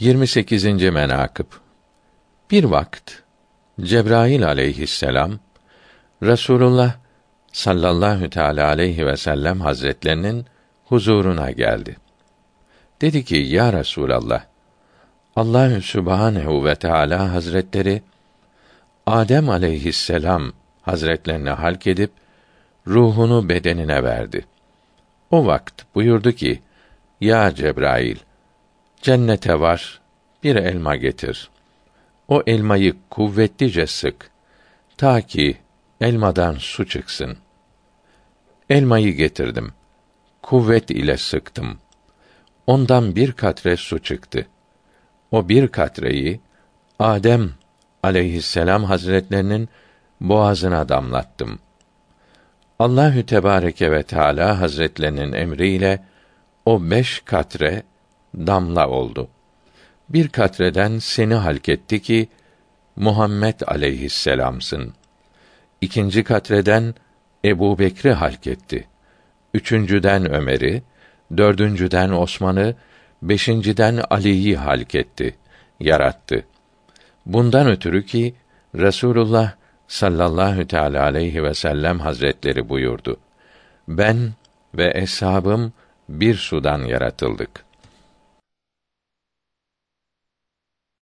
28. menakıb Bir vakt Cebrail aleyhisselam Resulullah sallallahu teala aleyhi ve sellem hazretlerinin huzuruna geldi. Dedi ki: Ya Resulallah, Allahü Sübhanehu ve Teala Hazretleri Adem aleyhisselam hazretlerine halk edip ruhunu bedenine verdi. O vakt buyurdu ki: Ya Cebrail, cennete var, bir elma getir. O elmayı kuvvetlice sık, ta ki elmadan su çıksın. Elmayı getirdim. Kuvvet ile sıktım. Ondan bir katre su çıktı. O bir katreyi Adem aleyhisselam hazretlerinin boğazına damlattım. Allahü Tebareke ve Teala hazretlerinin emriyle o beş katre damla oldu. Bir katreden seni halketti ki Muhammed aleyhisselamsın. İkinci katreden Ebu Bekri halketti. Üçüncüden Ömer'i, dördüncüden Osman'ı, beşinciden Ali'yi halketti, yarattı. Bundan ötürü ki Resulullah sallallahu teala aleyhi ve sellem hazretleri buyurdu. Ben ve eshabım bir sudan yaratıldık.